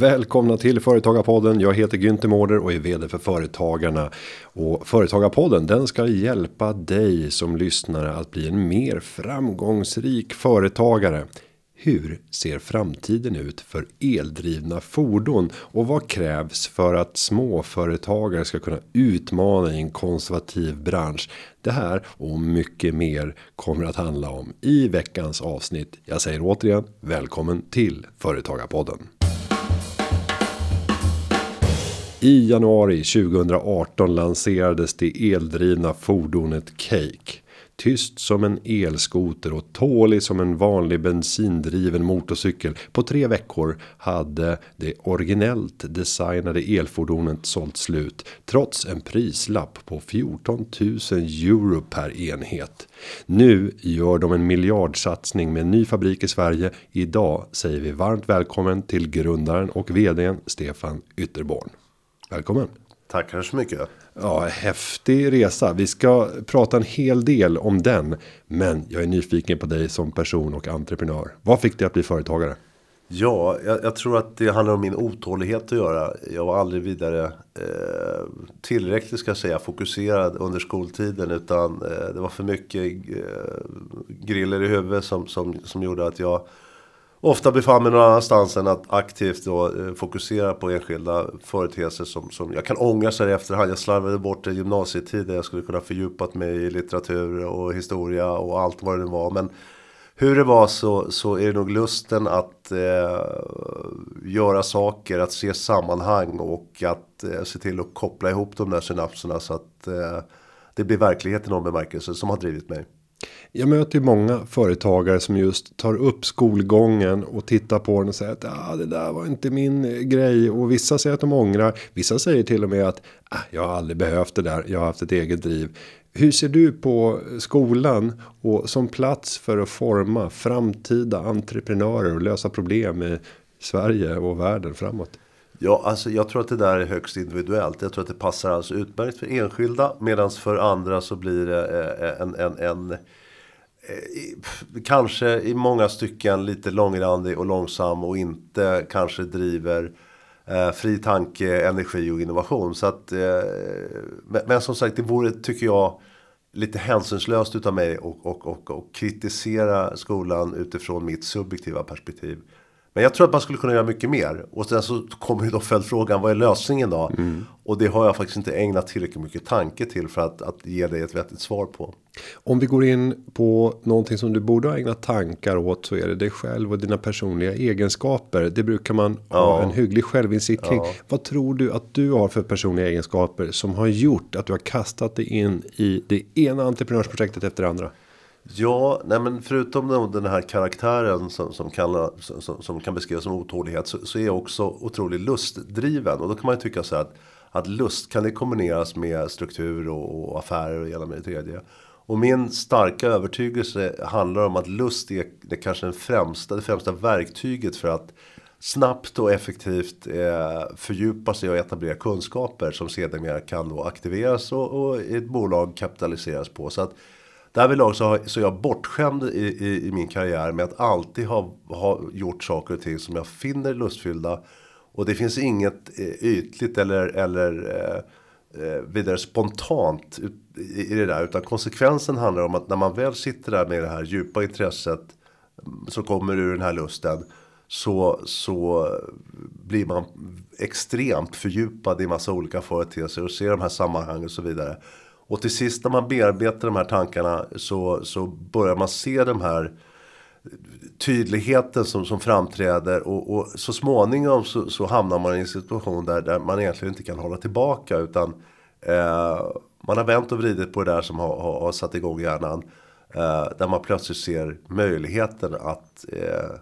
Välkomna till Företagarpodden. Jag heter Günther Mårder och är vd för Företagarna. Och Företagarpodden den ska hjälpa dig som lyssnare att bli en mer framgångsrik företagare. Hur ser framtiden ut för eldrivna fordon och vad krävs för att småföretagare ska kunna utmana i en konservativ bransch? Det här och mycket mer kommer att handla om i veckans avsnitt. Jag säger återigen välkommen till Företagarpodden. I januari 2018 lanserades det eldrivna fordonet Cake. Tyst som en elskoter och tålig som en vanlig bensindriven motorcykel. På tre veckor hade det originellt designade elfordonet sålt slut. Trots en prislapp på 14 000 euro per enhet. Nu gör de en miljardsatsning med en ny fabrik i Sverige. Idag säger vi varmt välkommen till grundaren och vdn Stefan Ytterborn. Välkommen. Tackar så mycket. Ja, häftig resa. Vi ska prata en hel del om den. Men jag är nyfiken på dig som person och entreprenör. Vad fick dig att bli företagare? Ja, jag, jag, tror att det handlar om min otålighet att göra. Jag var aldrig vidare eh, tillräckligt ska säga fokuserad under skoltiden. Utan eh, det var för mycket eh, griller i huvudet som, som, som gjorde att jag ofta befann mig någon annanstans än att aktivt då, eh, fokusera på enskilda företeelser som, som jag kan ångra så här i efterhand. Jag slarvade bort en gymnasietid där jag skulle kunna fördjupat mig i litteratur och historia och allt vad det nu var. Men hur det var så, så är det nog lusten att eh, göra saker, att se sammanhang och att eh, se till att koppla ihop de där synapserna så att eh, det blir verklighet i någon bemärkelse som har drivit mig. Jag möter ju många företagare som just tar upp skolgången och tittar på den och säger att ah, det där var inte min eh, grej och vissa säger att de ångrar. Vissa säger till och med att ah, jag har aldrig behövt det där. Jag har haft ett eget driv. Hur ser du på skolan och som plats för att forma framtida entreprenörer och lösa problem i Sverige och världen framåt? Ja, alltså jag tror att det där är högst individuellt. Jag tror att det passar alltså utmärkt för enskilda. Medan för andra så blir det eh, eh, en, en, en Eh, kanske i många stycken lite långrandig och långsam och inte kanske driver eh, fri tanke, energi och innovation. Så att, eh, men, men, som sagt, det vore, tycker jag, lite hänsynslöst utav mig och, och, och, och kritisera skolan utifrån mitt subjektiva perspektiv. Men jag tror att man skulle kunna göra mycket mer. Och sen så kommer ju då följdfrågan, vad är lösningen då? Mm. Och det har jag faktiskt inte ägnat tillräckligt mycket tanke till för att, att ge dig ett vettigt svar på. Om vi går in på någonting som du borde ha ägnat tankar åt så är det dig själv och dina personliga egenskaper. Det brukar man ja. ha en hygglig självinsikt kring. Ja. Vad tror du att du har för personliga egenskaper som har gjort att du har kastat dig in i det ena entreprenörsprojektet efter det andra? Ja, nej men förutom den här karaktären som, som, kan, som, som kan beskrivas som otålighet så, så, är jag också otroligt lustdriven. Och då kan man ju tycka så här att, att lust kan det kombineras med struktur och, och affärer och hela med det tredje. Och min starka övertygelse handlar om att lust är, det kanske den främsta, det främsta verktyget för att snabbt och effektivt eh, fördjupa sig och etablera kunskaper som sedermera kan då aktiveras och, och ett bolag kapitaliseras på. Så att Därvidlag så, har, så är jag bortskämd i, i, i, min karriär med att alltid ha, ha gjort saker och ting som jag finner lustfyllda. Och det finns inget eh, ytligt eller, eller eh, eh vidare spontant i, i det där. Utan konsekvensen handlar om att när man väl sitter där med det här djupa intresset mm, som kommer ur den här lusten. Så, så blir man extremt fördjupad i massa olika företeelser och ser de här sammanhangen och så vidare. Och till sist när man bearbetar de här tankarna så, så börjar man se de här tydligheten som, som framträder och, och så småningom så, så, hamnar man i en situation där, där man egentligen inte kan hålla tillbaka utan eh, man har vänt och vridit på det där som har, har, har satt igång hjärnan. Eh, där man plötsligt ser möjligheten att eh,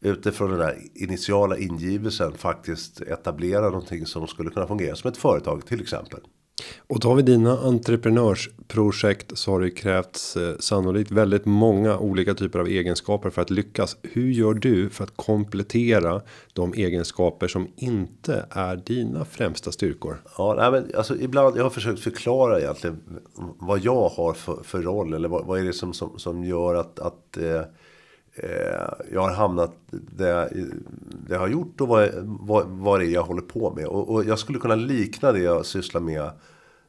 utifrån den där initiala ingivelsen faktiskt etablera någonting som skulle kunna fungera som ett företag till exempel. Och tar vi dina entreprenörsprojekt så har det krävts eh, sannolikt väldigt många olika typer av egenskaper för att lyckas. Hur gör du för att komplettera de egenskaper som inte är dina främsta styrkor? Ja, nej, men alltså ibland jag har försökt förklara egentligen vad jag har för, för roll eller vad, vad är det som, som, som gör att, att eh, eh, Eh, jag har hamnat där, jag har gjort och vad, vad, vad det är jag håller på med. Och, och, jag skulle kunna likna det jag sysslar med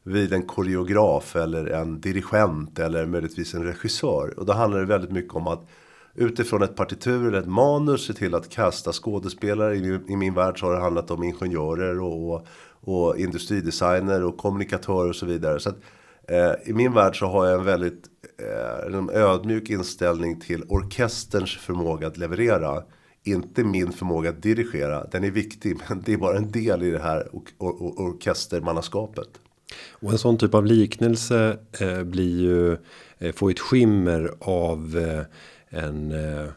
vid en koreograf eller en dirigent eller möjligtvis en regissör. Och då handlar det väldigt mycket om att utifrån ett partitur eller ett manus se till att kasta skådespelare. I, i min värld så har det handlat om ingenjörer och, och, och industridesigner och kommunikatörer och så vidare. Så att, eh, Eh, I min värld så har jag en väldigt eh, en ödmjuk inställning till orkesterns förmåga att leverera. Inte min förmåga att dirigera. Den är viktig men det är bara en del i det här or or orkestermannaskapet. Och en sån typ av liknelse eh, blir ju eh, får ett skimmer av eh, en eh,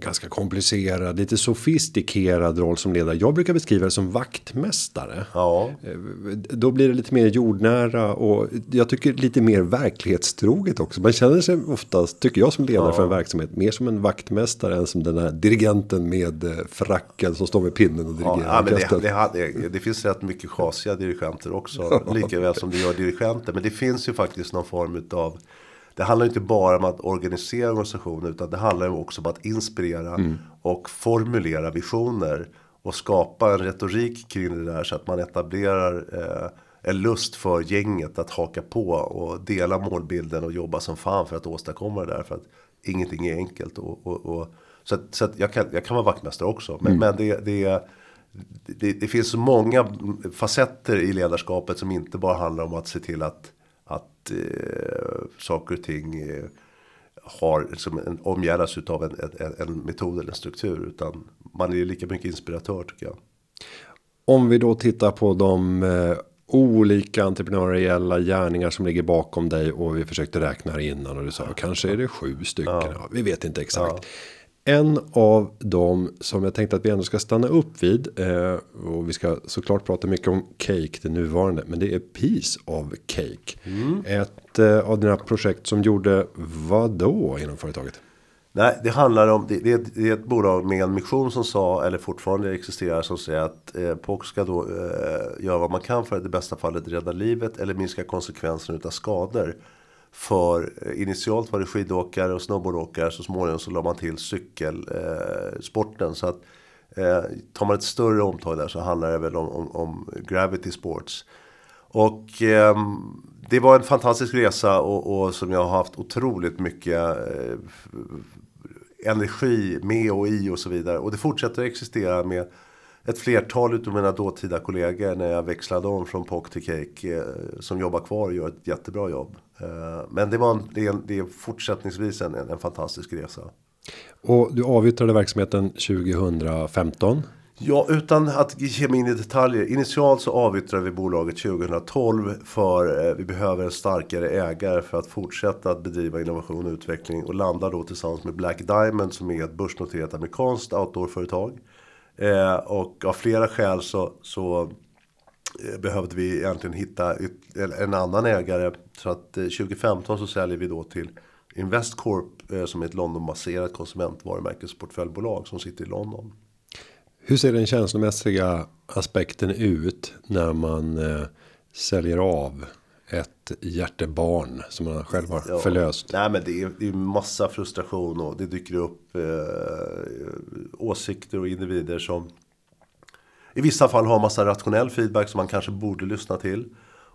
ganska komplicerad, lite sofistikerad roll som ledare. Jag brukar beskriva det som vaktmästare. Ja. Eh, då blir det lite mer jordnära och jag tycker lite mer verklighetstroget också. Man känner sig oftast, tycker jag som ledare ja. för en verksamhet, mer som en vaktmästare än som den här dirigenten med eh, fracken som står med pinnen och dirigerar. Ja, men det, det, det, det, finns rätt mycket chasiga dirigenter också, lika väl som det gör dirigenter. Men det finns ju faktiskt någon form av det handlar inte bara om att organisera organisationer utan det handlar också om att inspirera mm. och formulera visioner. Och skapa en retorik kring det där så att man etablerar eh, en lust för gänget att haka på och dela målbilden och jobba som fan för att åstadkomma det där. För att ingenting är enkelt. Och, och, och så att, så att jag, kan, jag kan vara vaktmästare också. Men, mm. men det, det, det, det finns så många facetter i ledarskapet som inte bara handlar om att se till att att eh, saker och ting eh, har liksom en, omgärdas utav en, en, en metod eller en struktur. Utan man är lika mycket inspiratör tycker jag. Om vi då tittar på de eh, olika entreprenöriella gärningar som ligger bakom dig och vi försökte räkna innan och du sa kanske är det sju stycken. Ja. vi vet inte exakt. Ja. En av dem som jag tänkte att vi ändå ska stanna upp vid. Eh, och vi ska såklart prata mycket om Cake, det nuvarande. Men det är Piece of Cake. Mm. Ett eh, av dina projekt som gjorde vad då inom företaget? Nej, det handlar om, det, det, är ett, det, är ett, bolag med en mission som sa, eller fortfarande existerar, som säger att eh, POC ska då eh, göra vad man kan för att i bästa fallet rädda livet eller minska konsekvenserna utav skador för eh, initialt var det skidåkare och snowboardåkare. Så småningom så la man till cykelsporten. Eh, så att eh, tar man ett större omtag där så handlar det väl om, om, om gravity sports. Och eh, det var en fantastisk resa och, och, som jag har haft otroligt mycket eh, energi med och i och så vidare. Och det fortsätter att existera med ett flertal utav mina dåtida kollegor när jag växlade om från POC till Cake eh, som jobbar kvar och gör ett jättebra jobb. Eh, men det, var en, det, är, det är fortsättningsvis en, en fantastisk resa. Och du avyttrade verksamheten 2015. Ja, utan att ge mig in i detaljer. Initialt så avyttrade vi bolaget 2012 för eh, vi behöver en starkare ägare för att fortsätta att bedriva innovation och utveckling och landa då tillsammans med Black Diamond som är ett börsnoterat amerikanskt outdoorföretag. Eh, och av flera skäl så, så behövde vi egentligen hitta en annan ägare. Så att 2015 så säljer vi då till Investcorp som är ett Londonbaserat konsumentvarumärkesportföljbolag som sitter i London. Hur ser den känslomässiga aspekten ut när man eh, säljer av ett hjärtebarn som man själv har ja. förlöst? Nej, men det är, det är massa frustration och det dyker upp eh, åsikter och individer som i vissa fall har massa rationell feedback som man kanske borde lyssna till.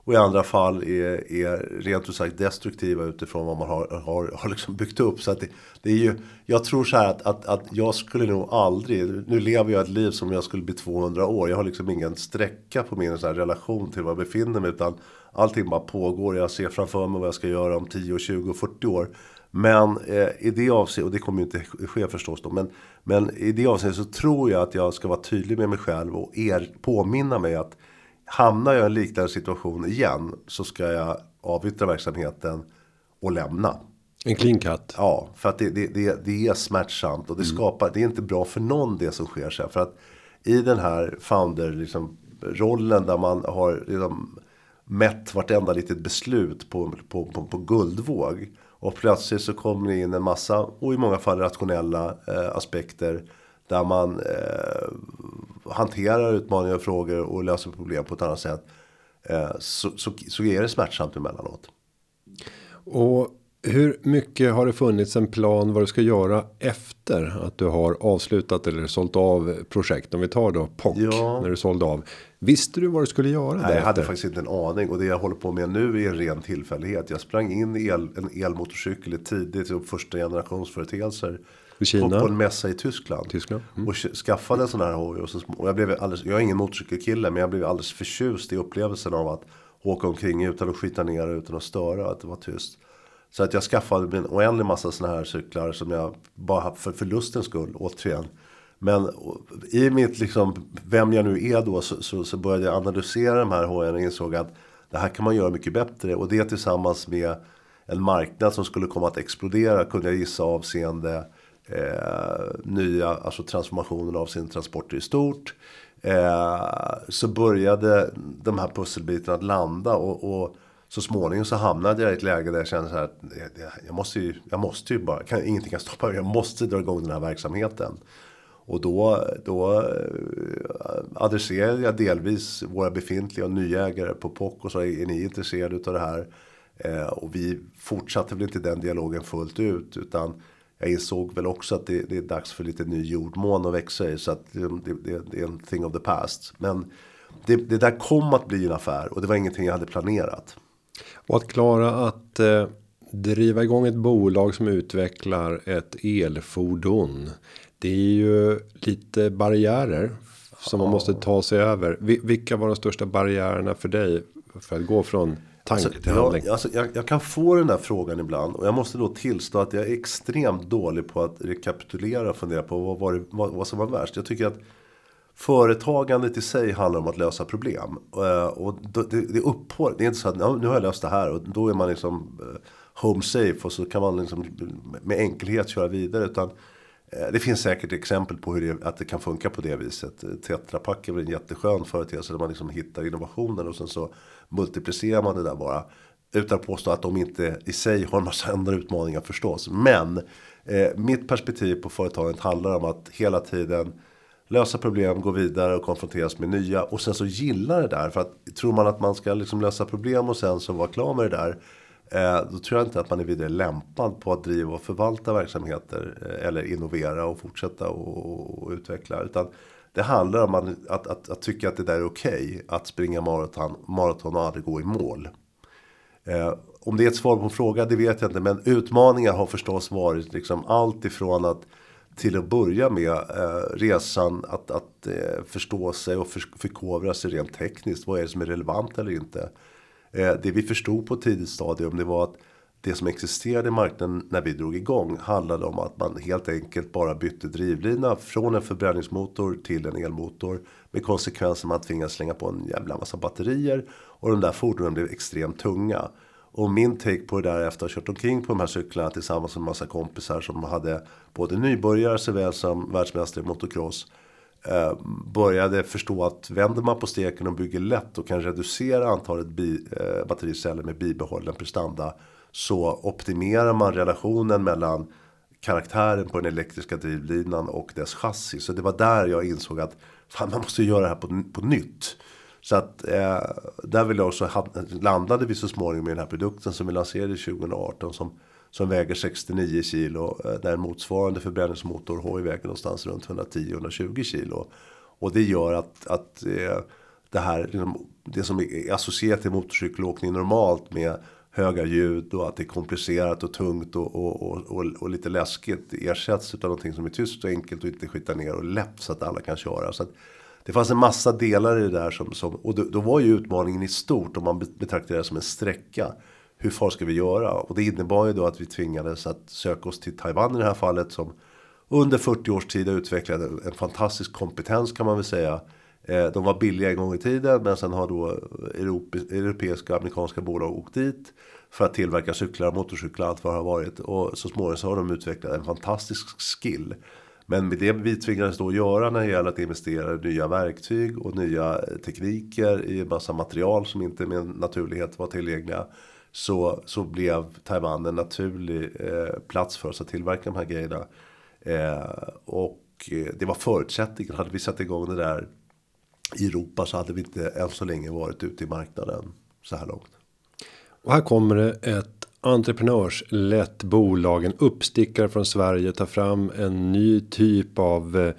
Och i andra fall är, är rent ut sagt destruktiva utifrån vad man har, har, har liksom byggt upp. Så att det, det, är ju, jag tror så här att, att, att jag skulle nog aldrig, nu lever jag ett liv som jag skulle bli 200 år. Jag har liksom ingen sträcka på min så relation till var jag befinner mig. Utan allting bara pågår. Jag ser framför mig vad jag ska göra om 10, 20, 40 år. Men eh, i det avseendet, och det kommer ju inte ske förstås då. Men, men i det avseendet så tror jag att jag ska vara tydlig med mig själv och er, påminna mig att hamnar jag i en liknande situation igen så ska jag avyttra verksamheten och lämna. En clean cut. Ja, för att det, det, det, det är smärtsamt och det mm. skapar, det är inte bra för någon det som sker sen. För att i den här founder liksom, rollen där man har liksom, mätt vartenda litet beslut på, på, på, på guldvåg. Och plötsligt så kommer det in en massa, och i många fall rationella eh, aspekter. Där man eh, hanterar utmaningar och frågor och löser problem på ett annat sätt. Eh, så, så, så är det smärtsamt emellanåt. Och Hur mycket har det funnits en plan vad du ska göra efter att du har avslutat eller sålt av projekt? Om vi tar då POC Ja. när du sålde av. Visste du vad du skulle göra Nej, jag hade faktiskt inte en aning. Och det jag håller på med nu är en ren tillfällighet. Jag sprang in i el, en elmotorcykel tidigt, första generationsföreteelser. I Kina? På, på en mässa i Tyskland. Tyskland, mm. Och sk- skaffade en sån här hoj. Och, så, och jag, blev alldeles, jag är ingen motorcykelkille, men jag blev alldeles förtjust i upplevelsen av att åka omkring utan att skita ner utan att störa, att det var tyst. Så att jag skaffade en oändlig massa såna här cyklar som jag bara haft för förlustens skull, återigen. Men i mitt liksom, vem jag nu är då, så, så, så började jag analysera de här HR och insåg att det här kan man göra mycket bättre. Och det tillsammans med en marknad som skulle komma att explodera kunde jag gissa avseende eh, nya, alltså transformationen av sin transporter i stort. Eh, så började de här pusselbitarna att landa och, och så småningom så hamnade jag i ett läge där jag kände så här att jag- jag- jag måste ju, jag måste ju bara, kan, ingenting kan stoppa mig, jag måste dra igång den här verksamheten. Och då, då eh, adresserade jag delvis våra befintliga och nya ägare på POC och sa är ni intresserade av det här? Eh, och vi fortsatte väl inte den dialogen fullt ut utan jag insåg väl också att det, det är dags för lite ny jordmån att växa i så att det, det, det är en thing of the past. Men det, det där kom att bli en affär och det var ingenting jag hade planerat. Och att klara att eh, driva igång ett bolag som utvecklar ett elfordon. Det är ju lite barriärer som man måste ta sig över. Vi- Vilka var de största barriärerna för dig för att gå från tanke Alltså, till handling? jag, alltså, jag, jag kan få den där frågan ibland och jag måste då tillstå att jag är extremt dålig på att rekapitulera och fundera på vad, var det, vad, vad som var värst. Jag tycker att företagandet i sig handlar om att lösa problem. Eh, Och det, det upphör, det är inte så att "Ja, nu har jag löst det här och då är man liksom eh, home safe och så kan man liksom med enkelhet köra vidare. Utan Eh, det finns säkert exempel på hur det, att det kan funka på det viset. Eh, Tetra Pak är väl en jätteskön företeelse där man liksom hittar innovationer och sen så multiplicerar man det där bara. Utan att påstå att de inte i sig har en massa andra utmaningar förstås. Men eh, mitt perspektiv på företaget handlar om att hela tiden lösa problem, gå vidare och konfronteras med nya. Och sen så gilla det där. För att tror man att man ska liksom lösa problem och sen så vara klar med det där. Eh, då tror jag inte att man är vidare lämpad på att driva och förvalta verksamheter. Eh, eller innovera och fortsätta och, och utveckla. Utan det handlar om att, att, att, att tycka att det där är okej. att springa maraton, maraton och aldrig gå i mål. Eh, om det är ett svar på en fråga, det vet jag inte. Men utmaningar har förstås varit liksom allt ifrån att till att börja med eh, resan att, att eh, förstå sig och för, förkovra sig rent tekniskt. Vad är det som är relevant eller inte? Eh, det vi förstod på ett tidigt stadium det var att det som existerade i marknaden när vi drog igång handlade om att man helt enkelt bara bytte drivlina från en förbränningsmotor till en elmotor. Med konsekvensen att man tvingas slänga på en jävla massa batterier och de där fordonen blev extremt tunga. Och min take på det där efter att ha kört omkring på de här cyklarna tillsammans med en massa kompisar som hade både nybörjare såväl som världsmästare i motocross. Eh, började förstå att vänder man på steken och bygger lätt och kan reducera antalet bi, eh, battericeller med bibehållen prestanda. Så optimerar man relationen mellan karaktären på den elektriska drivlinan och dess chassi. Så det var där jag insåg att fan man måste göra det här på, på nytt. Så att eh, där vill jag också ha, landade vi så småningom i den här produkten som vi lanserade 2018 som, som väger 69 kilo. När där en motsvarande förbränningsmotor hoj väger någonstans runt 110-120 kilo. Och det gör att, att eh, det här, liksom, det som är associerat till motorcykelåkning normalt med höga ljud och att det är komplicerat och tungt och, och, och, och, lite läskigt ersätts av någonting som är tyst och enkelt och inte skitar ner och lätt så att alla kan köra. Så att det fanns en massa delar i det där som, som och då, då var ju utmaningen i stort om man betraktar det som en sträcka. Hur far ska vi göra? Och det innebar ju då att vi tvingades att söka oss till Taiwan i det här fallet som under 40 års tid har utvecklat en fantastisk kompetens kan man väl säga. Eh, de var billiga en gång i tiden men sen har då europeiska och amerikanska bolag åkt dit. För att tillverka cyklar, motorcyklar, allt vad det har varit. Och så småningom så har de utvecklat en fantastisk skill. Men med det vi tvingades då göra när det gäller att investera i nya verktyg och nya tekniker i en massa material som inte med naturlighet var tillgängliga. Så, så blev Taiwan en naturlig eh, plats för oss att tillverka de här grejerna. Eh, och eh, det var förutsättningen. Hade vi satt igång det där i Europa så hade vi inte än så länge varit ute i marknaden så här långt. Och här kommer det ett entreprenörslätt bolag, en uppstickare från Sverige tar fram en ny typ av eh,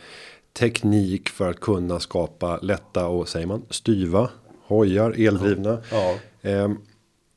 teknik för att kunna skapa lätta och säger man styva hojar eldrivna. Ja. Ehm,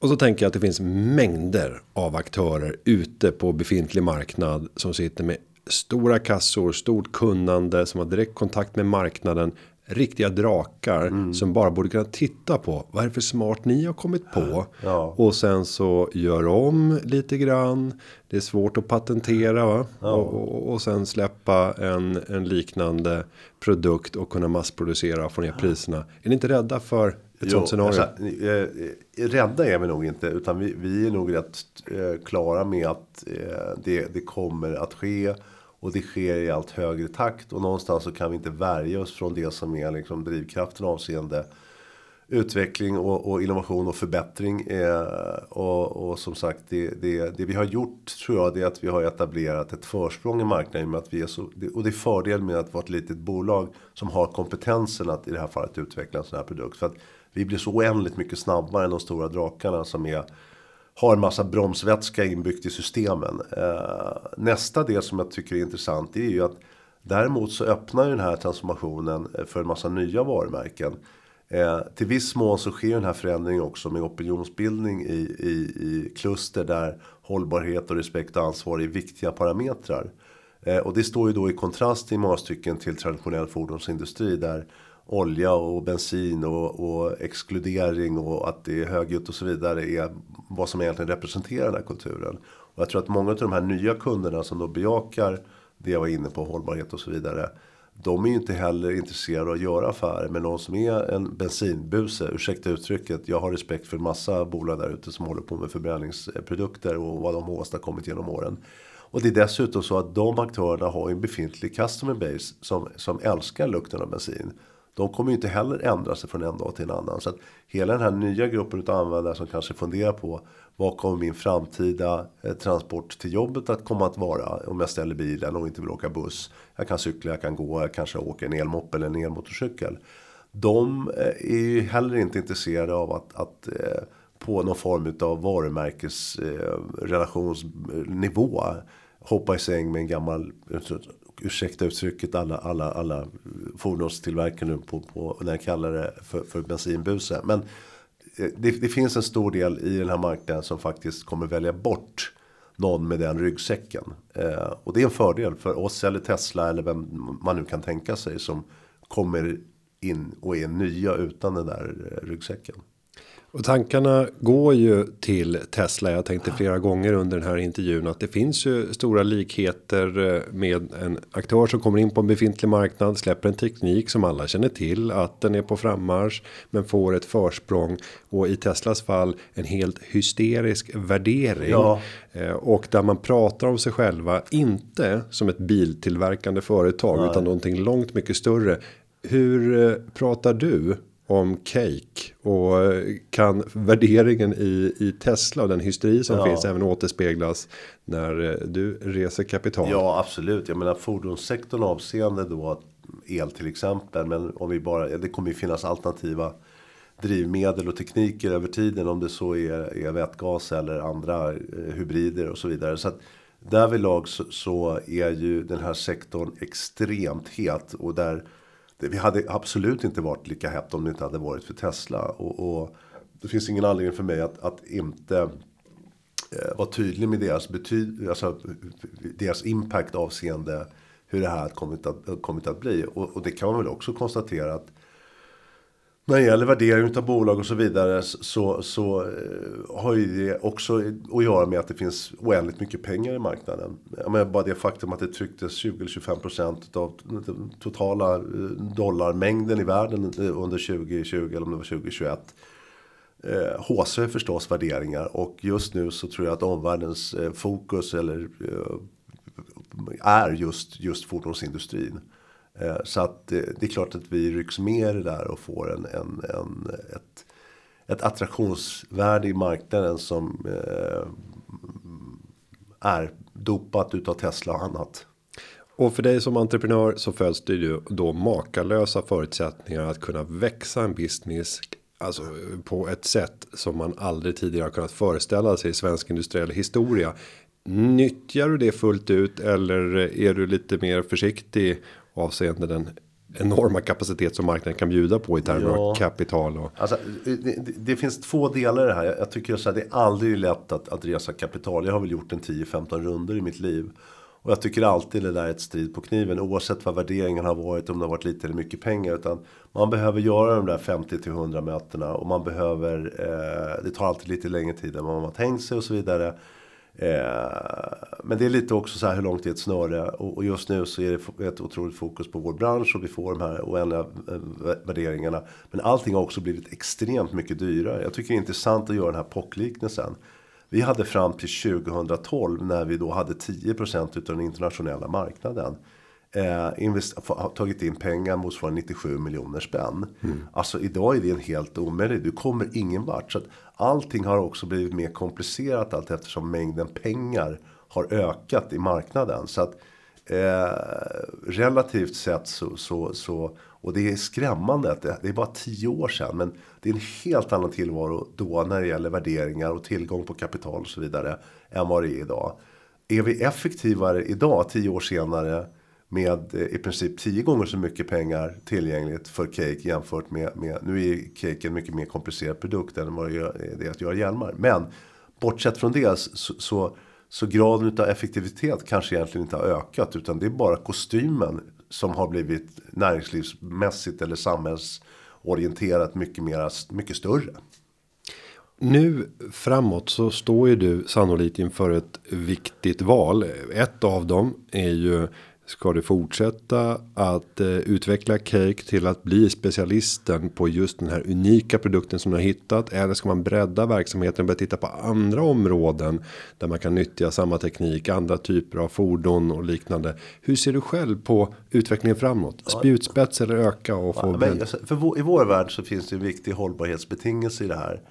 och så tänker jag att det finns mängder av aktörer ute på befintlig marknad som sitter med stora kassor, stort kunnande som har direkt kontakt med marknaden. Riktiga drakar som bara borde kunna titta på vad är det för smart ni har kommit på Ja. och sen så gör om lite grann. Det är svårt att patentera va? Och, och, och sen släppa en, en liknande produkt och kunna massproducera och få ner priserna. Är ni inte rädda för ett sånt scenario? Alltså, eh, rädda är vi nog inte. Utan vi, vi är nog rätt eh, klara med att eh, det, det kommer att ske. Och det sker i allt högre takt. Och någonstans så kan vi inte värja oss från det som är liksom drivkraften avseende utveckling och, och innovation och förbättring. Eh, och, och som sagt, det, det, det vi har gjort tror jag det är att vi har etablerat ett försprång i marknaden. Med att vi är så, och det är fördel med att vara ett litet bolag som har kompetensen att i det här fallet utveckla en sån här produkt. För att vi blir så oändligt mycket snabbare än de stora drakarna som är har en massa bromsvätska inbyggt i systemen. Eh, nästa del som jag tycker är intressant är ju att däremot så öppnar ju den här transformationen eh, för en massa nya varumärken. Eh, till viss mån så sker den här förändringen också med opinionsbildning i, i, i kluster där hållbarhet och respekt och ansvar är viktiga parametrar. Eh, och det står ju då i kontrast i många stycken till traditionell fordonsindustri där olja och bensin och, och exkludering och att det är högljutt och så vidare är vad som egentligen representerar den här kulturen. Och jag tror att många av de här nya kunderna som då bejakar det jag var inne på, hållbarhet och så vidare. De är ju inte heller intresserade av att göra affärer med någon som är en bensinbuse. Ursäkta uttrycket, jag har respekt för en massa bolag där ute som håller på med förbränningsprodukter och vad de har åstadkommit genom åren. Och det är dessutom så att de aktörerna har ju en befintlig customer base som, som älskar lukten av bensin. De kommer ju inte heller ändra sig från en dag till en annan. Så att hela den här nya gruppen av användare som kanske funderar på vad kommer min framtida eh, transport till jobbet att komma att vara om jag ställer bilen och inte vill åka buss. Jag kan cykla, jag kan gå, jag kanske åker en elmoppe eller en elmotorcykel. De eh, är ju heller inte intresserade av att, att eh, på någon form av varumärkesrelationsnivå hoppa i säng med en gammal ursäkta uttrycket alla, alla, alla fordonstillverkare nu på, på när jag kallar det för, för bensinbuse. Men eh, det, det finns en stor del i den här marknaden som faktiskt kommer välja bort någon med den ryggsäcken. Eh, och det är en fördel för oss eller Tesla eller vem man nu kan tänka sig som kommer in och är nya utan den där eh, ryggsäcken. Och tankarna går ju till Tesla. Jag tänkte flera gånger under den här intervjun att det finns ju stora likheter eh, med en aktör som kommer in på en befintlig marknad, släpper en teknik som alla känner till att den är på frammarsch, men får ett försprång och i Teslas fall en helt hysterisk värdering Ja. Eh, och där man pratar om sig själva inte som ett biltillverkande företag utan någonting långt mycket större. Hur eh, pratar du om cake och eh, kan värderingen i, i Tesla och den hysteri som Ja. finns även återspeglas när eh, du reser kapital. Ja absolut, jag menar fordonssektorn avseende då el till exempel. Men om vi bara, det kommer ju finnas alternativa drivmedel och tekniker över tiden. Om det så är, är vätgas eller andra eh, hybrider och så vidare. Så att därvidlag så, så är ju den här sektorn extremt het. Och där det, vi hade absolut inte varit lika hett om det inte hade varit för Tesla. Och, och det finns ingen anledning för mig att, att inte eh, vara tydlig med deras, betyd, alltså, deras impact avseende hur det här har kommit att, kommit att bli. Och, och det kan man väl också konstatera att när det gäller värdering av bolag och så vidare så, så eh, har ju det också att göra med att det finns oändligt mycket pengar i marknaden. Jag menar, bara det faktum att det trycktes 20-25% av den totala eh, dollarmängden i världen eh, under 2020 eller om det var 2021. Eh, HC är förstås värderingar och just nu så tror jag att omvärldens fokus eller är just, just fordonsindustrin. Eh, så att det är klart att vi rycks med i det där och får en, en, en, ett, ett attraktionsvärde i marknaden som eh, är dopat utav Tesla och annat. Och för dig som entreprenör så föds det ju då makalösa förutsättningar att kunna växa en business. Alltså på ett sätt som man aldrig tidigare har kunnat föreställa sig i svensk industriell historia. Nyttjar du det fullt ut eller är du lite mer försiktig avseende den enorma kapacitet som marknaden kan bjuda på i termer Ja. av kapital och Alltså, det, det, finns två delar i det här. Jag, jag tycker så här, det är aldrig lätt att, att resa kapital. Jag har väl gjort en 10-15 runder i mitt liv. Och jag tycker alltid det där är ett strid på kniven. Oavsett vad värderingen har varit. Om det har varit lite eller mycket pengar. Utan man behöver göra de där 50-100 mötena. Och man behöver. Eh, det tar alltid lite längre tid än vad man har tänkt sig och så vidare. Eh, men det är lite också så här hur långt är ett snöre. Och, just nu så är det ett otroligt fokus på vår bransch. Och vi får de här oändliga eh, vä- värderingarna. Men allting har också blivit extremt mycket dyrare. Jag tycker det är intressant att göra den här POC-liknelsen. Vi hade fram till 2012 när vi då hade 10% utav den internationella marknaden. Eh, tagit in pengar motsvarande 97 miljoner spänn. Alltså idag är det en helt omöjlig. Du kommer ingen vart. Så att allting har också blivit mer komplicerat allt eftersom mängden pengar har ökat i marknaden. Så att eh, relativt sett så, så, så och det är skrämmande att det, det är bara 10 år sedan. Men det är en helt annan tillvaro då när det gäller värderingar och tillgång på kapital och så vidare. Än vad det är idag. Är vi effektivare idag 10 år senare med eh, i princip tio gånger så mycket pengar tillgängligt för cake jämfört med, med nu är cake en mycket mer komplicerad produkt än vad det eh, är att göra hjälmar. Men bortsett från det så, så, så graden av effektivitet kanske egentligen inte har ökat utan det är bara kostymen som har blivit näringslivsmässigt eller samhällsorienterat mycket mera, mycket större. Nu framåt så står ju du sannolikt inför ett viktigt val. Ett av dem är ju ska du fortsätta att eh, utveckla cake till att bli specialisten på just den här unika produkten som du har hittat eller ska man bredda verksamheten och börja titta på andra områden där man kan nyttja samma teknik, andra typer av fordon och liknande. Hur ser du själv på utvecklingen framåt? Spjutspets eller öka och få Ja, men, alltså, vår, I vår värld så finns det en viktig hållbarhetsbetingelse i det här.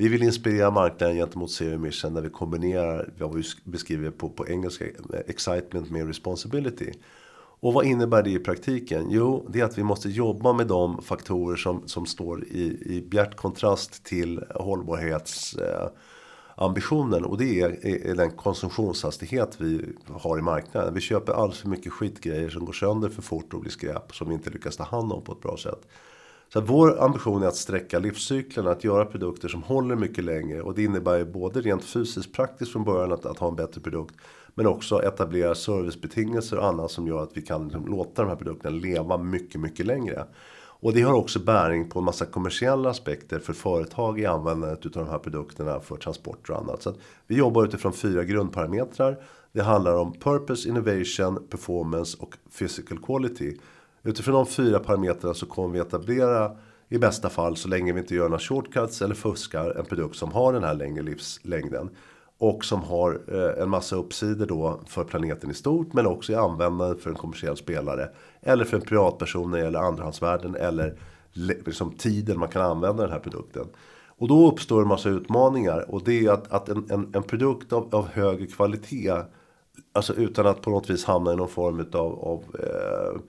Vi vill inspirera marknaden gentemot Zero Emission där vi kombinerar vad vi beskriver på, på engelska eh, excitement med responsibility. Och vad innebär det i praktiken? Jo, det är att vi måste jobba med de faktorer som, som står i, i bjärt kontrast till hållbarhetsambitionen. eh, och det är, är den konsumtionshastighet vi har i marknaden. Vi köper alldeles för mycket skitgrejer som går sönder för fort och blir skräp som vi inte lyckas ta hand om på ett bra sätt. Så att vår ambition är att sträcka livscykeln, att göra produkter som håller mycket längre. Och det innebär ju både rent fysiskt praktiskt från början att, att ha en bättre produkt. Men också etablera servicebetingelser och annat som gör att vi kan liksom, låta de här produkterna leva mycket, mycket längre. Och det har också bäring på en massa kommersiella aspekter för företag i användandet utav de här produkterna för transporter och annat. Så att vi jobbar utifrån fyra grundparametrar. Det handlar om purpose, innovation, performance och physical quality. Utifrån de fyra parametrarna så kommer vi etablera i bästa fall så länge vi inte gör några shortcuts eller fuskar en produkt som har den här längre livslängden. Och som har eh, en massa uppsidor då för planeten i stort men också i användandet för en kommersiell spelare. Eller för en privatperson när det gäller andrahandsvärden eller liksom tiden man kan använda den här produkten. Och då uppstår en massa utmaningar och det är att, att en, en, en produkt av, av högre kvalitet Alltså utan att på något vis hamna i någon form av, av eh,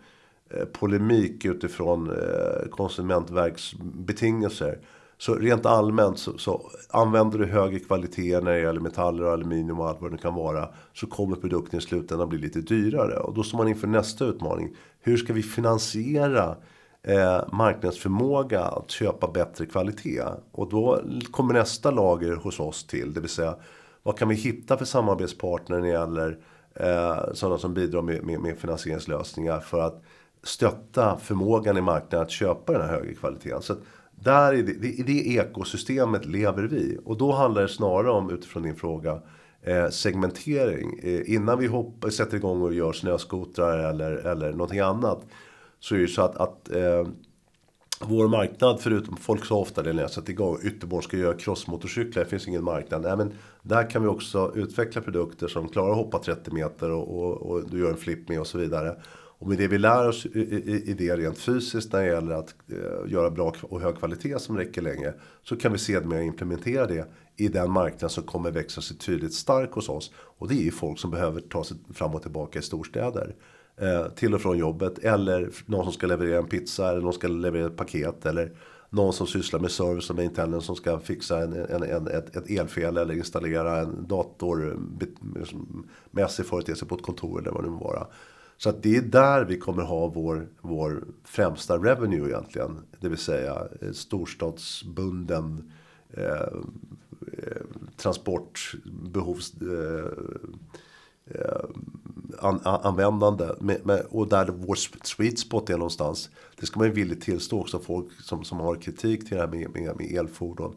Eh, polemik utifrån eh, konsumentverksbetingelser. Så rent allmänt så, så använder du högre kvalitet när det gäller metaller och aluminium och allt vad det kan vara. Så kommer produkten i slutändan bli lite dyrare. Och då står man inför nästa utmaning. Hur ska vi finansiera eh, marknadsförmåga att köpa bättre kvalitet? Och då kommer nästa lager hos oss till. Det vill säga vad kan vi hitta för samarbetspartner när det gäller eh, sådana som bidrar med, med, med finansieringslösningar för att stötta förmågan i marknaden att köpa den här högre kvaliteten. Så att där i det, i det ekosystemet lever vi. Och då handlar det snarare om, utifrån din fråga, eh, segmentering. Eh, innan vi hoppar, sätter igång och gör snöskotrar eller, eller någonting annat. Så är det ju så att, att eh, vår marknad, förutom folk så ofta det när jag sätter igång Ytterborg ska göra crossmotorcyklar, det finns ingen marknad. Nej, men där kan vi också utveckla produkter som klarar att hoppa 30 meter och, och, och du gör en flip med och så vidare. Och med det vi lär oss i, i, i det rent fysiskt när det gäller att eh, göra bra och hög kvalitet som räcker länge. Så kan vi sedermera implementera det i den marknad som kommer växa sig tydligt stark hos oss. Och det är ju folk som behöver ta sig fram och tillbaka i storstäder. Eh, till och från jobbet eller någon som ska leverera en pizza eller någon ska leverera ett paket eller någon som sysslar med service och maintenance som ska fixa en, en, en, ett, ett elfel eller installera en datormässig eh, företeelse på ett kontor eller vad det nu må vara. Så att det är där vi kommer ha vår, vår främsta revenue egentligen. Det vill säga eh, storstadsbunden eh, eh, transportbehovs... Eh, eh, an, användande. Med, med, och där vår sweet spot är någonstans. Det ska man ju villigt tillstå också. Folk som, som har kritik till det här med, med, med elfordon.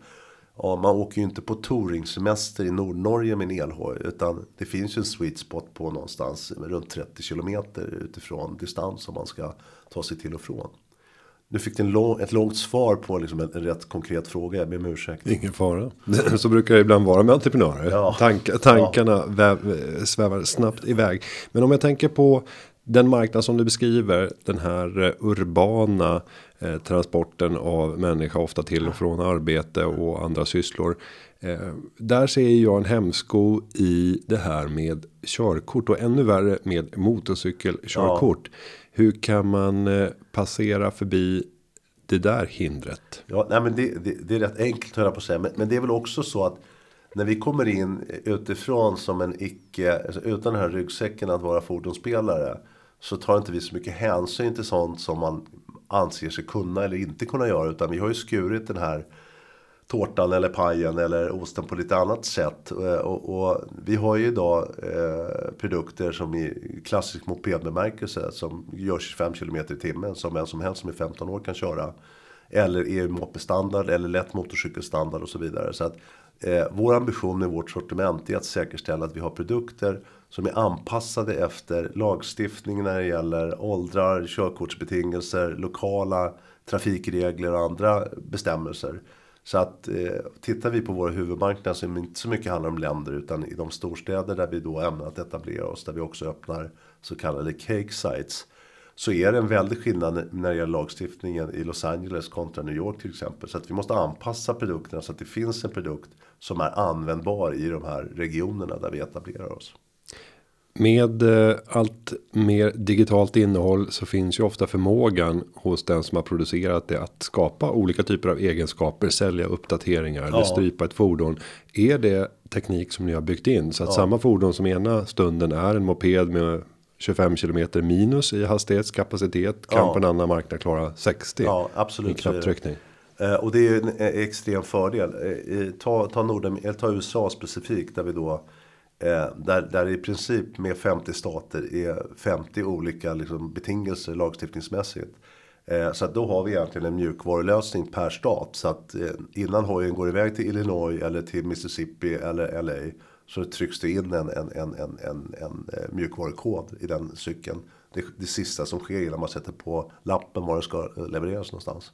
Ja, man åker ju inte på touringsemester i Nordnorge med en elhoj. Utan det finns ju en sweet spot på någonstans runt 30 kilometer utifrån distans som man ska ta sig till och från. Nu fick du lång, ett långt svar på liksom en, en rätt konkret fråga. Jag ber om ursäkt. Ingen fara. Så brukar det ibland vara med entreprenörer. Ja. Tank, tankarna ja. väv, svävar snabbt iväg. Men om jag tänker på den marknad som du beskriver. Den här eh, urbana eh, transporten av människa. Ofta till och från arbete och andra sysslor. Eh, där ser jag en hämsko i det här med körkort. Och ännu värre med motorcykelkörkort. Ja. Hur kan man eh, passera förbi det där hindret? Ja, nej, men det, det, det är rätt enkelt höra på säga. Men, men, det är väl också så att när vi kommer in utifrån som en icke, alltså utan den här ryggsäcken att vara fordonsspelare. Så tar inte vi så mycket hänsyn till sånt som man anser sig kunna eller inte kunna göra. Utan vi har ju skurit den här tårtan eller pajen eller osten på lite annat sätt. Eh, och, och vi har ju idag eh, produkter som i klassisk mopedbemärkelse som gör 25 km i timmen som vem som helst som är 15 år kan köra. Eller EU-moppestandard eller lätt motorcykelstandard och så vidare. Så att eh, vår ambition med vårt sortiment är att säkerställa att vi har produkter som är anpassade efter lagstiftning när det gäller åldrar, körkortsbetingelser, lokala trafikregler och andra bestämmelser. Så att eh, tittar vi på våra huvudmarknader så är det inte så mycket handlar om länder utan i de storstäder där vi då ämnar att etablera oss. Där vi också öppnar så kallade cake sites. Så är det en väldig skillnad när det gäller lagstiftningen i Los Angeles kontra New York till exempel. Så att vi måste anpassa produkterna så att det finns en produkt som är användbar i de här regionerna där vi etablerar oss. Med eh, allt mer digitalt innehåll så finns ju ofta förmågan hos den som har producerat det att skapa olika typer av egenskaper, sälja uppdateringar ja. eller strypa ett fordon. Är det teknik som ni har byggt in så att ja. samma fordon som ena stunden är en moped med 25 km minus i hastighetskapacitet kan ja. på en annan marknad klara 60. Ja, absolut. I knapptryckning. Eh, och det är en extrem fördel. Eh, ta, ta, Norden, ta USA specifikt där vi då Eh, Eh, där, där i princip med 50 stater är 50 olika liksom, betingelser lagstiftningsmässigt. Eh, så att då har vi egentligen en mjukvarulösning per stat. Så att eh, innan hojen går iväg till Illinois eller till Mississippi eller LA. Så trycks det in en, en, en, en, en, en mjukvarukod i den cykeln. Det, det sista som sker innan man sätter på lappen var den ska levereras någonstans.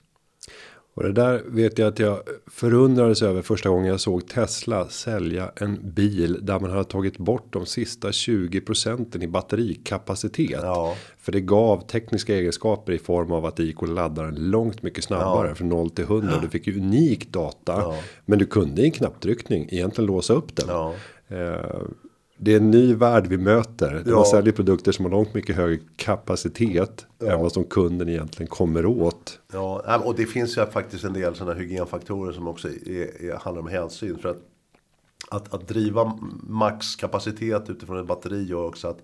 Och det där vet jag att jag förundrades över första gången jag såg Tesla sälja en bil där man hade tagit bort de sista 20 procenten i batterikapacitet. Ja. För det gav tekniska egenskaper i form av att det gick att ladda den långt mycket snabbare ja. från 0 till 100. Ja. Du fick ju unik data. Men du kunde i en knapptryckning egentligen låsa upp den. Eh, det är en ny värld vi möter. Ja. Man säljer produkter som har långt mycket högre kapacitet. Ja. Än vad som kunden egentligen kommer åt. Ja, och det finns ju faktiskt en del sådana hygienfaktorer som också är, är, handlar om hänsyn. För att, att, att driva maxkapacitet utifrån ett batteri gör också att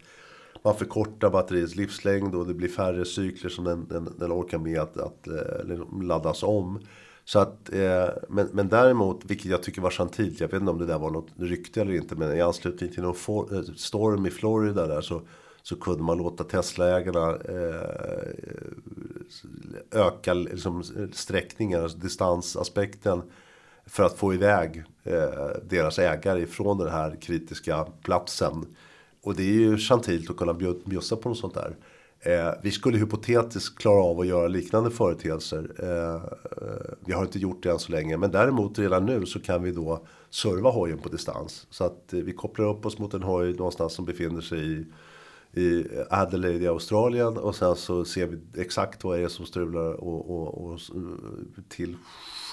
man förkortar batteriets livslängd och det blir färre cykler som den, den, den orkar med att, att, eh, laddas om. Så att, eh, men, men däremot, vilket jag tycker var gentilt, jag vet inte om det där var något rykte eller inte, men i anslutning till någon for, eh, storm i Florida där så, så kunde man låta Teslaägarna eh, öka liksom, sträckningar, alltså distansaspekten för att få iväg eh, deras ägare ifrån den här kritiska platsen. Och det är ju gentilt att kunna bjussa på något sånt där. Eh, vi skulle hypotetiskt klara av att göra liknande företeelser. Eh, eh, vi har inte gjort det än så länge. Men däremot redan nu så kan vi då serva hojen på distans. Så att eh, vi kopplar upp oss mot en hoj någonstans som befinner sig i, i Adelaide i Australien. Och sen så ser vi exakt vad det är som strular. Och, och, och eh, till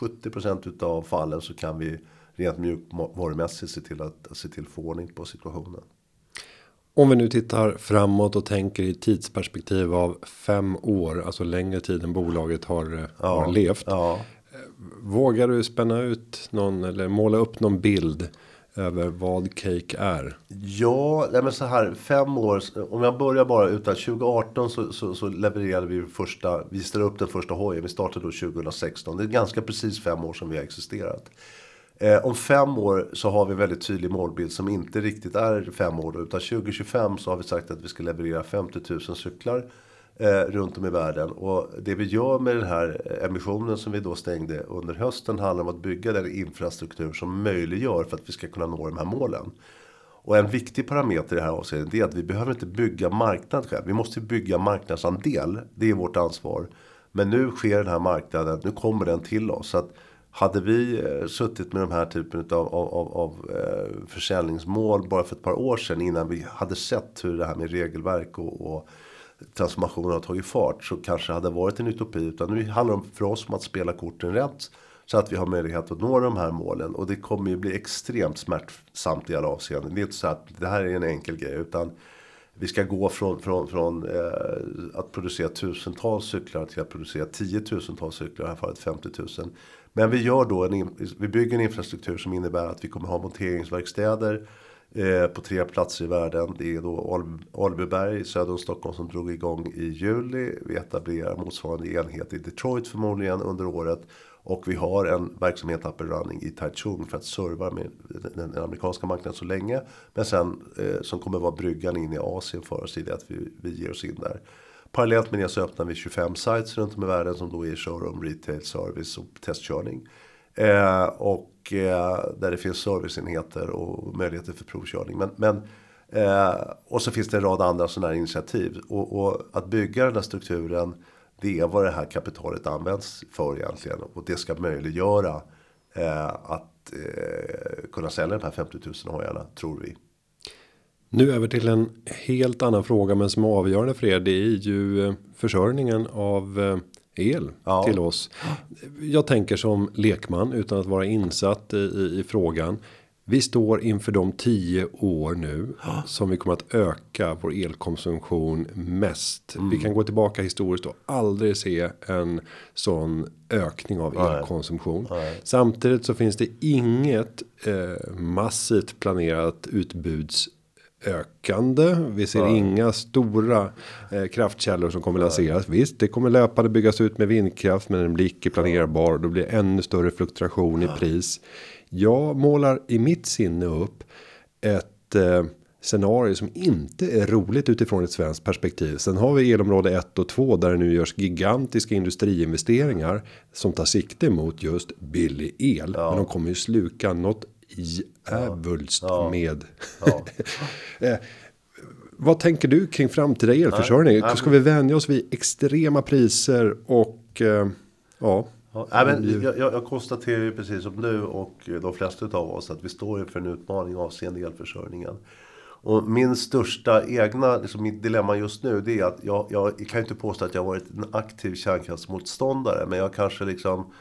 70% utav fallen så kan vi rent mjukvarumässigt se till att se till få ordning på situationen. Om vi nu tittar framåt och tänker i tidsperspektiv av fem år, alltså längre tid än bolaget har, ja, har levt. Ja. Vågar du spänna ut någon eller måla upp någon bild över vad cake är? Ja, nej men så här fem år. Om jag börjar bara utan 2018 så, så, så levererade vi första. Vi ställde upp den första hojen. Vi startade då 2016. Det är ganska precis fem år som vi har existerat. Eh, om fem år så har vi en väldigt tydlig målbild som inte riktigt är fem år. Utan 2025 så har vi sagt att vi ska leverera 50 000 cyklar eh, runt om i världen. Och det vi gör med den här emissionen som vi då stängde under hösten handlar om att bygga den infrastruktur som möjliggör för att vi ska kunna nå de här målen. Och en viktig parameter i det här avseendet är att vi behöver inte bygga marknad själv. Vi måste bygga marknadsandel. Det är vårt ansvar. Men nu sker den här marknaden, nu kommer den till oss. Så att hade vi eh, suttit med de här typen av, av, av, av försäljningsmål bara för ett par år sedan innan vi hade sett hur det här med regelverk och, och transformationen har tagit fart så kanske hade varit en utopi. Utan nu handlar det för oss om att spela korten rätt. Så att vi har möjlighet att nå de här målen. Och det kommer ju bli extremt smärtsamt i alla avseenden. Det är inte så att det här är en enkel grej. Utan vi ska gå från, från, från eh, att producera tusentals cyklar till att producera tiotusentals cyklar. I det här fallet 50 000. Men vi gör då en, vi bygger en infrastruktur som innebär att vi kommer ha monteringsverkstäder eh, på tre platser i världen. Det är då Albyberg söder om Stockholm som drog igång i juli. Vi etablerar motsvarande enhet i Detroit förmodligen under året. Och vi har en verksamhet up and running i Taichung för att serva med den, amerikanska marknaden så länge. Men sen eh, som kommer vara bryggan in i Asien för oss i det att vi, vi ger oss in där. Parallellt med det så öppnar vi 25 sites runt om i världen som då är showroom, retail, service och testkörning. Eh, och eh, där det finns serviceenheter och möjligheter för provkörning. Men, men eh, och så finns det en rad andra sådana här initiativ. Och, och, att bygga den här strukturen, det är vad det här kapitalet används för egentligen. Och det ska möjliggöra eh, att eh, kunna sälja de här 50 000 hojarna, tror vi. Nu över till en helt annan fråga men som är avgörande för er. Det är ju eh, försörjningen av eh, el ja. till oss. Jag tänker som lekman utan att vara insatt i, i, i frågan. Vi står inför de tio år nu ja. som vi kommer att öka vår elkonsumtion mest. Mm. Vi kan gå tillbaka historiskt och aldrig se en sån ökning av Nej. elkonsumtion. Nej. Samtidigt så finns det inget eh, massivt planerat utbuds ökande. Vi ser ja. inga stora eh, kraftkällor som kommer lanseras. Visst, det kommer löpande byggas ut med vindkraft, men den blir icke planerbar. Då blir ännu större fluktuation ja. i pris. Jag målar i mitt sinne upp ett eh, scenario som inte är roligt utifrån ett svenskt perspektiv. Sen har vi elområde 1 och 2 där det nu görs gigantiska industriinvesteringar som tar sikte mot just billig el. Ja. Men de kommer ju sluka något djävulskt ja. med. Ja. eh, vad tänker du kring framtida elförsörjning? Nej, Ska vi vänja oss vid extrema priser och eh, ja. Ja, men jag, jag, konstaterar ju precis som du och de flesta av oss att vi står inför en utmaning avseende elförsörjningen. Och min största egna, liksom mitt dilemma just nu det är att jag, jag kan ju inte påstå att jag varit en aktiv kärnkraftsmotståndare. Men jag kanske liksom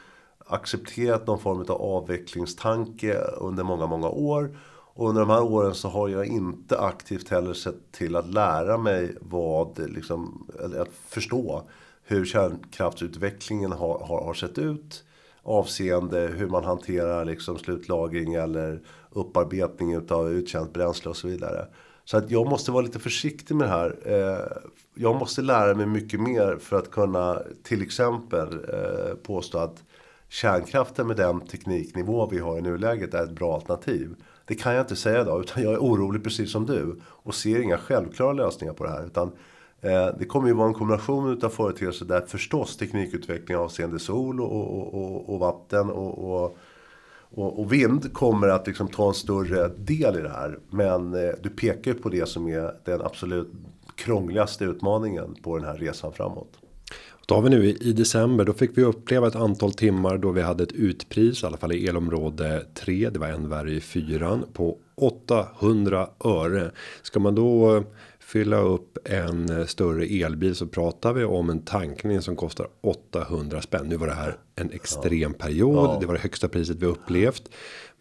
accepterat någon form av avvecklingstanke under många, många år. Och under de här åren så har jag inte aktivt heller sett till att lära mig vad, liksom, eller att förstå hur kärnkraftsutvecklingen har, har, har sett ut. Avseende hur man hanterar liksom slutlagring eller upparbetning utav uttjänt bränsle och så vidare. Så att jag måste vara lite försiktig med det här. Eh, jag måste lära mig mycket mer för att kunna till exempel eh, påstå att kärnkraften med den tekniknivå vi har i nuläget är ett bra alternativ. Det kan jag inte säga idag utan jag är orolig precis som du och ser inga självklara lösningar på det här. Utan eh, det kommer ju vara en kombination av företeelser där förstås teknikutveckling avseende sol och, och, och, och vatten och, och, vind kommer att liksom ta en större del i det här. Men eh, du pekar ju på det som är den absolut krångligaste utmaningen på den här resan framåt. Då har vi nu i december, då fick vi uppleva ett antal timmar då vi hade ett utpris, i alla fall i elområde 3, det var en värre i fyran på 800 öre. Ska man då fylla upp en eh, större elbil så pratar vi om en tankning som kostar 800 spänn. Nu var det här en extrem period. Ja. Det var det högsta priset vi upplevt.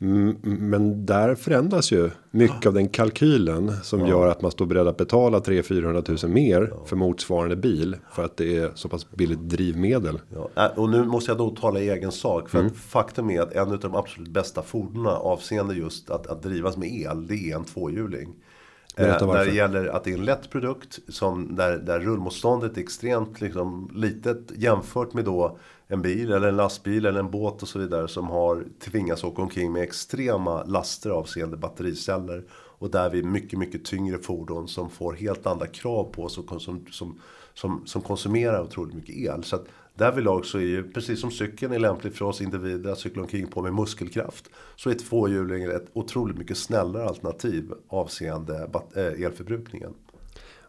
Mm, Men där förändras ju mycket av den kalkylen som gör att man står beredd att betala 300 400 000 mer för motsvarande bil för att det är så pass billigt drivmedel. Ja, och nu måste jag då tala i egen sak. För att faktum är att en av de absolut bästa fordonen avseende just att, att drivas med el, det är en tvåhjuling. Berätta Eh, när varför. det gäller att det är en lätt produkt som där, där rullmotståndet är extremt liksom, litet jämfört med då en bil eller en lastbil eller en båt och så vidare som har tvingats åka omkring med extrema laster avseende battericeller. Och där vi mycket, mycket tyngre fordon som får helt andra krav på sig och som, som, som, som konsumerar otroligt mycket el. Så att därvidlag så är ju, precis som cykeln är lämplig för oss individer att cykla omkring på med muskelkraft. Så är tvåhjulingar ett otroligt mycket snällare alternativ avseende eh, elförbrukningen.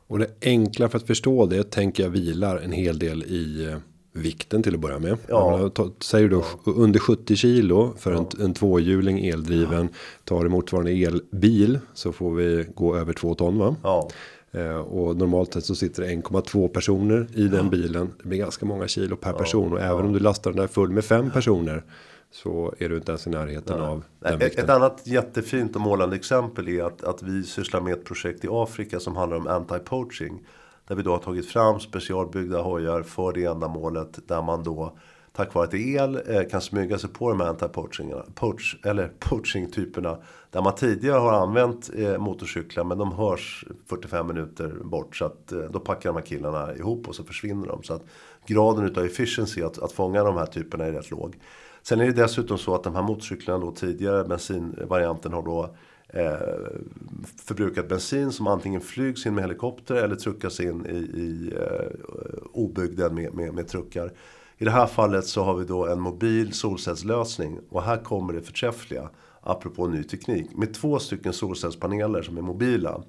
Och det enkla för att förstå det tänker jag vilar en hel del i eh, vikten till att börja med. Ja. Säger du då under 70 kilo för en, en tvåhjuling eldriven. Tar det motsvarande elbil så får vi gå över 2 ton va? Ja, och normalt sett så sitter det 1,2 personer i den bilen. Det blir ganska många kilo per person. Och även om du lastar den där full med fem personer. Så är du inte ens i närheten av den Ett, vikten. ett annat jättefint och målande exempel är att, att vi sysslar med ett projekt i Afrika som handlar om anti-poaching. Där vi då har tagit fram specialbyggda hojar för det ändamålet. Där man då tack vare att det är el eh, kan smyga sig på de här anti-poachingarna. Poach, eller poaching-typerna. Där man tidigare har använt eh, motorcyklar men de hörs 45 minuter bort. Så att eh, då packar de här killarna ihop och så försvinner de. Så att graden utav efficiency att, att fånga de här typerna är rätt låg. Sen är det dessutom så att de här motorcyklarna då tidigare, bensinvarianten har då eh, förbrukat bensin som antingen flygs in med helikopter eller truckas in i, i eh, obygden med, med, med truckar. I det här fallet så har vi då en mobil solcellslösning och här kommer det förträffliga, apropå ny teknik. Med två stycken solcellspaneler som är mobila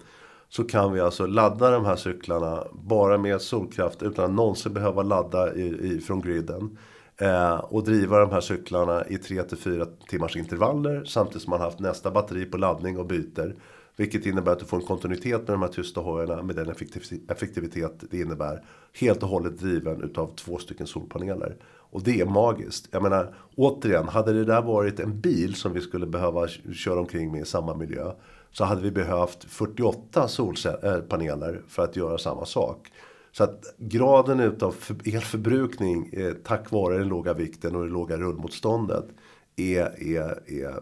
så kan vi alltså ladda de här cyklarna bara med solkraft utan att någonsin behöva ladda i, i, från griden. Eh, och driva de här cyklarna i 3-4 timmars intervaller samtidigt som man haft nästa batteri på laddning och byter. Vilket innebär att du får en kontinuitet med de här tysta hojarna med den effektivitet det innebär. Helt och hållet driven utav två stycken solpaneler. Och det är magiskt. Jag menar, återigen, hade det där varit en bil som vi skulle behöva köra omkring med i samma miljö. Så hade vi behövt 48 solpaneler eh, för att göra samma sak. Så att graden utav elförbrukning eh, tack vare den låga vikten och det låga rullmotståndet är, är, är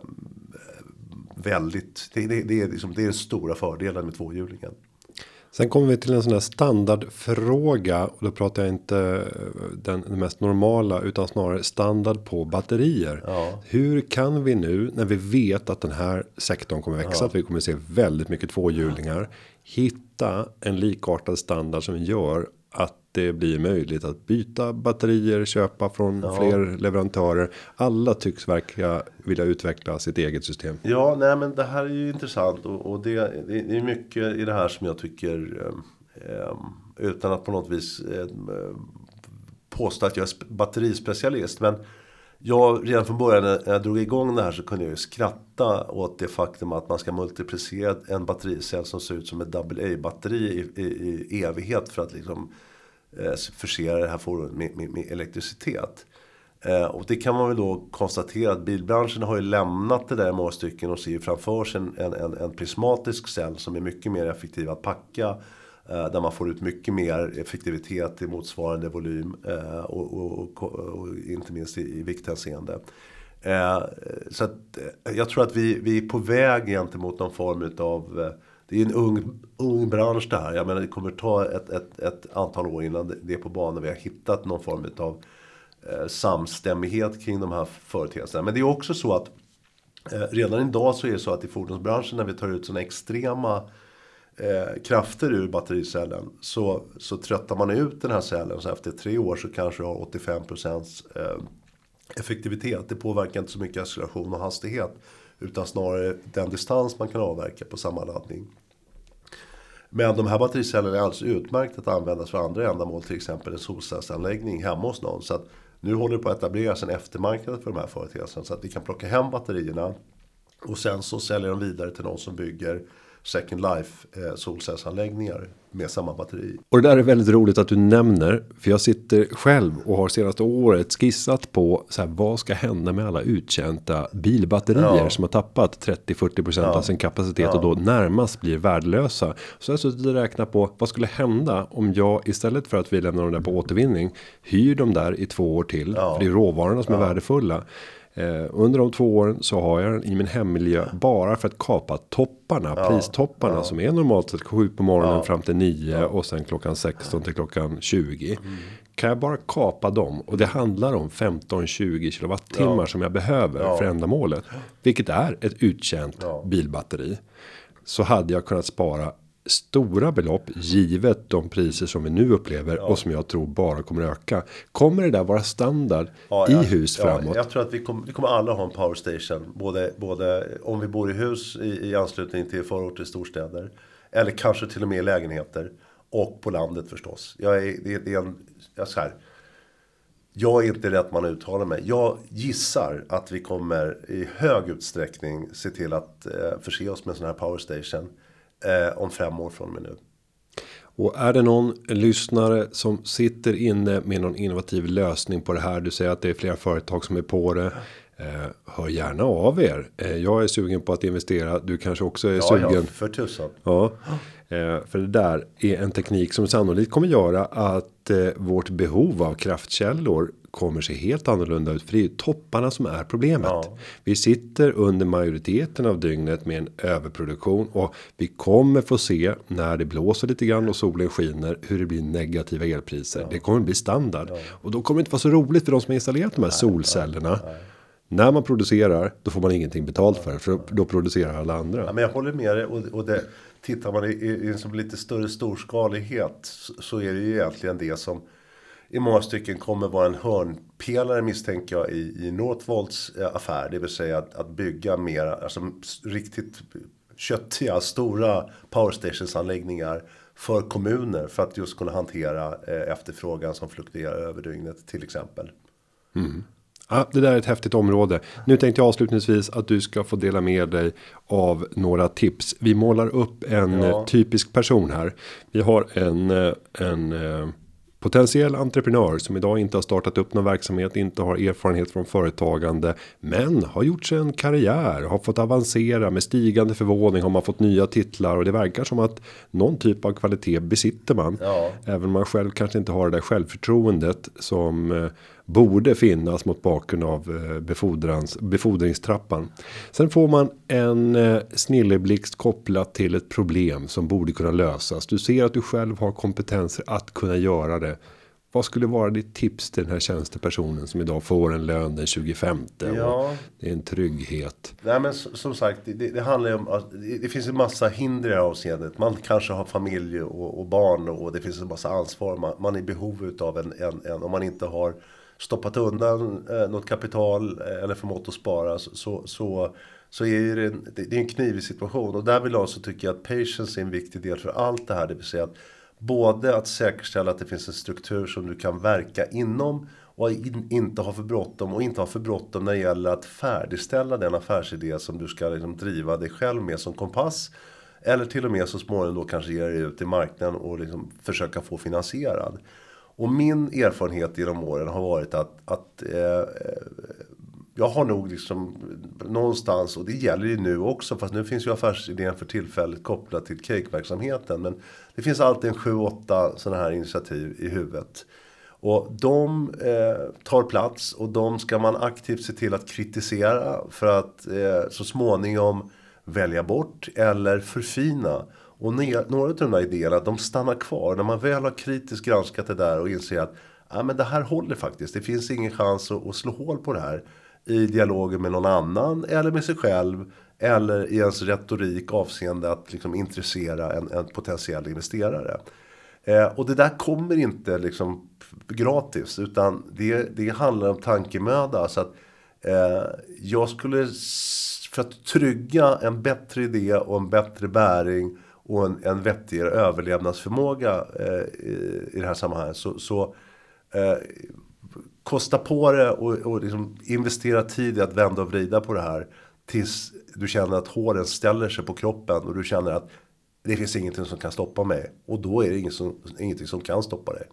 väldigt, det, det, det, är liksom, det är den stora fördelen med tvåhjulingen. Sen kommer vi till en sån här standardfråga och då pratar jag inte eh, den, den mest normala utan snarare standard på batterier. Ja. Hur kan vi nu när vi vet att den här sektorn kommer växa, att vi kommer se väldigt mycket tvåhjulingar hitta en likartad standard som gör att det blir möjligt att byta batterier, köpa från fler leverantörer. Alla tycks verka vilja utveckla sitt eget system. Ja, nej men det här är ju intressant och, och det, det, är mycket i det här som jag tycker eh, utan att på något vis eh, påstå att jag är sp- batterispecialist. Men jag redan från början när jag drog igång det här så kunde jag ju skratta åt det faktum att man ska multiplicera en battericell som ser ut som ett AA-batteri i, i, i evighet för att liksom Eh, förse det här fordonet med, med, med elektricitet. Eh, och det kan man väl då konstatera att bilbranschen har ju lämnat det där i många stycken och ser ju framför sig en, en, en, en prismatisk cell som är mycket mer effektiv att packa. Eh, där man får ut mycket mer effektivitet i motsvarande volym eh, och, och, och, och inte minst i, i vikthänseende. Eh, så att, eh, jag tror att vi, vi är på väg gentemot någon form utav eh, det är en ung, ung bransch det här. Jag menar det kommer ta ett, ett, ett antal år innan det- är på banan. Vi har hittat någon form utav eh, samstämmighet kring de här företeelserna. Men det är också så att eh, redan idag så är det så att i fordonsbranschen när vi tar ut sådana extrema eh, krafter ur battericellen så, så tröttar man ut den här cellen. Så efter tre år så kanske du har 85% eh, effektivitet. Det påverkar inte så mycket acceleration och hastighet. Utan snarare den distans man kan avverka på samma laddning. Men de här battericellerna är alldeles utmärkt att användas för andra ändamål. Till exempel en solcellsanläggning hemma hos någon. Så att nu håller det på att etableras en eftermarknad för de här företeelserna. Så att vi kan plocka hem batterierna. Och sen så säljer de vidare till någon som bygger Second Life eh, solcellsanläggningar med samma batteri. Och det där är väldigt roligt att du nämner. För jag sitter själv och har senaste året skissat på så här, vad ska hända med alla uttjänta bilbatterier Ja. som har tappat 30-40% av sin kapacitet och då närmast blir värdelösa. Så jag har suttit och räknat på vad skulle hända om jag istället för att vi lämnar dem där på återvinning hyr dem där i två år till. För det är råvarorna som är värdefulla. Eh, under de två åren så har jag den i min hemmiljö bara för att kapa topparna, pristopparna som är normalt sett 7 på morgonen fram till 9 och sen klockan 16 till klockan 20. Kan jag bara kapa dem? Och det handlar om 15-20 kilowattimmar som jag behöver för ändamålet. Vilket är ett uttjänt bilbatteri. Så hade jag kunnat spara stora belopp givet de priser som vi nu upplever och som jag tror bara kommer öka. Kommer det där vara standard Ja, i jag- hus ja, framåt? Jag tror att vi kommer, vi kommer alla ha en power station. Både, både om vi bor i hus i, i anslutning till förorter, storstäder. Eller kanske till och med i lägenheter. Och på landet förstås. Jag är, det, det är en, jag så här, jag är inte rätt man att uttala mig. Jag gissar att vi kommer i hög utsträckning se till att eh, förse oss med en sån här power station. Eh, om fem år från och med nu. Och är det någon lyssnare som sitter inne med någon innovativ lösning på det här. Du säger att det är flera företag som är på det. Eh, hör gärna av er. Eh, jag är sugen på att investera. Du kanske också är Ja, sugen. ja, för tusan. Ja, eh, för det där är en teknik som sannolikt kommer göra att eh, vårt behov av kraftkällor kommer se helt annorlunda ut. För det är ju topparna som är problemet. Ja. Vi sitter under majoriteten av dygnet med en överproduktion och vi kommer få se när det blåser lite grann och solen skiner hur det blir negativa elpriser. Det kommer bli standard och då kommer det inte vara så roligt för de som har installerat de här solcellerna. När man producerar, då får man ingenting betalt för, för då producerar alla andra. Ja, men jag håller med dig. Och, och det, tittar man i, i, i en som lite större storskalighet så, så är det ju egentligen det som i många stycken kommer vara en hörnpelare misstänker jag i, i Northvolts eh, affär. Det vill säga att, att bygga mer, alltså riktigt köttiga, stora power stations anläggningar för kommuner för att just kunna hantera eh, efterfrågan som fluktuerar över dygnet till exempel. Ja, det där är ett häftigt område. Nu tänkte jag avslutningsvis att du ska få dela med dig av några tips. Vi målar upp en Ja. eh, typisk person här. Vi har en, en potentiell entreprenör som idag inte har startat upp någon verksamhet, inte har erfarenhet från företagande, men har gjort sig en karriär, har fått avancera med stigande förvåning, har man fått nya titlar och det verkar som att någon typ av kvalitet besitter man. Ja. Även om man själv kanske inte har det där självförtroendet som eh, borde finnas mot bakgrund av eh, befordrans, befordringstrappan. Sen får man en eh, snilleblixt kopplat till ett problem som borde kunna lösas. Du ser att du själv har kompetenser att kunna göra det. Vad skulle vara ditt tips till den här tjänstepersonen som idag får en lön den 25 och Ja. det är en trygghet. Nej men som sagt, det, det handlar om att det, finns en massa hinder i det här avseendet. Man kanske har familj och, och barn och det finns en massa ansvar. Man, man är i behov utav en, en, en, om man inte har stoppat undan eh, något kapital eh, eller förmått att spara så, så, så, är det, en, det, är en knivig situation. Och därvidlag så tycker jag att patience är en viktig del för allt det här. Det vill säga att både att säkerställa att det finns en struktur som du kan verka inom och in, inte ha för bråttom och inte ha för bråttom när det gäller att färdigställa den affärsidé som du ska liksom driva dig själv med som kompass. Eller till och med så småningom då kanske ge dig ut i marknaden och liksom försöka få finansierad. Och min erfarenhet genom åren har varit att, att eh, eh, jag har nog liksom någonstans, och det gäller ju nu också, fast nu finns ju affärsidén för tillfället kopplad till cakeverksamheten. Men det finns alltid en 7-8 sådana här initiativ i huvudet. Och de eh, tar plats och de ska man aktivt se till att kritisera för att eh, så småningom välja bort eller förfina. Och några av de där idéerna, de stannar kvar. När man väl har kritiskt granskat det där och inser att ja, men det här håller faktiskt. Det finns ingen chans att, att slå hål på det här i dialogen med någon annan eller med sig själv. Eller i ens retorik avseende att liksom intressera en, en potentiell investerare. Eh, och det där kommer inte liksom gratis utan det, det handlar om tankemöda. Så att eh, jag skulle för att trygga en bättre idé och en bättre bäring och en, en vettigare överlevnadsförmåga eh, i, i det här sammanhanget så, så eh, kosta på det och, och liksom investera tid i att vända och vrida på det här. Tills du känner att håren ställer sig på kroppen och du känner att det finns ingenting som kan stoppa mig. Och då är det inget som, ingenting som kan stoppa dig.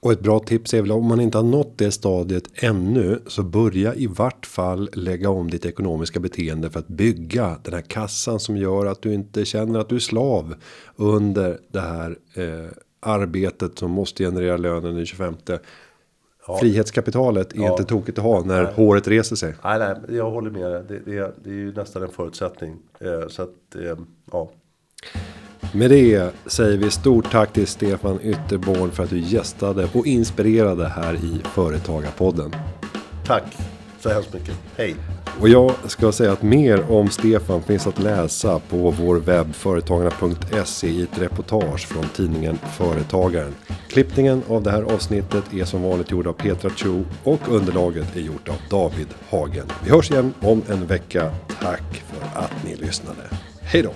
Och ett bra tips är väl om man inte har nått det stadiet ännu så börja i vart fall lägga om ditt ekonomiska beteende för att bygga den här kassan som gör att du inte känner att du är slav under det här eh, arbetet som måste generera lönen den 25. Ja. Frihetskapitalet är ja. inte tokigt att ha när nej. håret reser sig. Nej, nej, jag håller med. Det, det, det är ju nästan en förutsättning. Eh, så att, eh, ja. Med det säger vi stort tack till Stefan Ytterborn för att du gästade och inspirerade här i Företagarpodden. Tack så hemskt mycket. Hej! Och jag ska säga att mer om Stefan finns att läsa på vår webb företagarna.se i ett reportage från tidningen Företagaren. Klippningen av det här avsnittet är som vanligt gjord av Petra Cho och underlaget är gjort av David Hagen. Vi hörs igen om en vecka. Tack för att ni lyssnade. Hej då!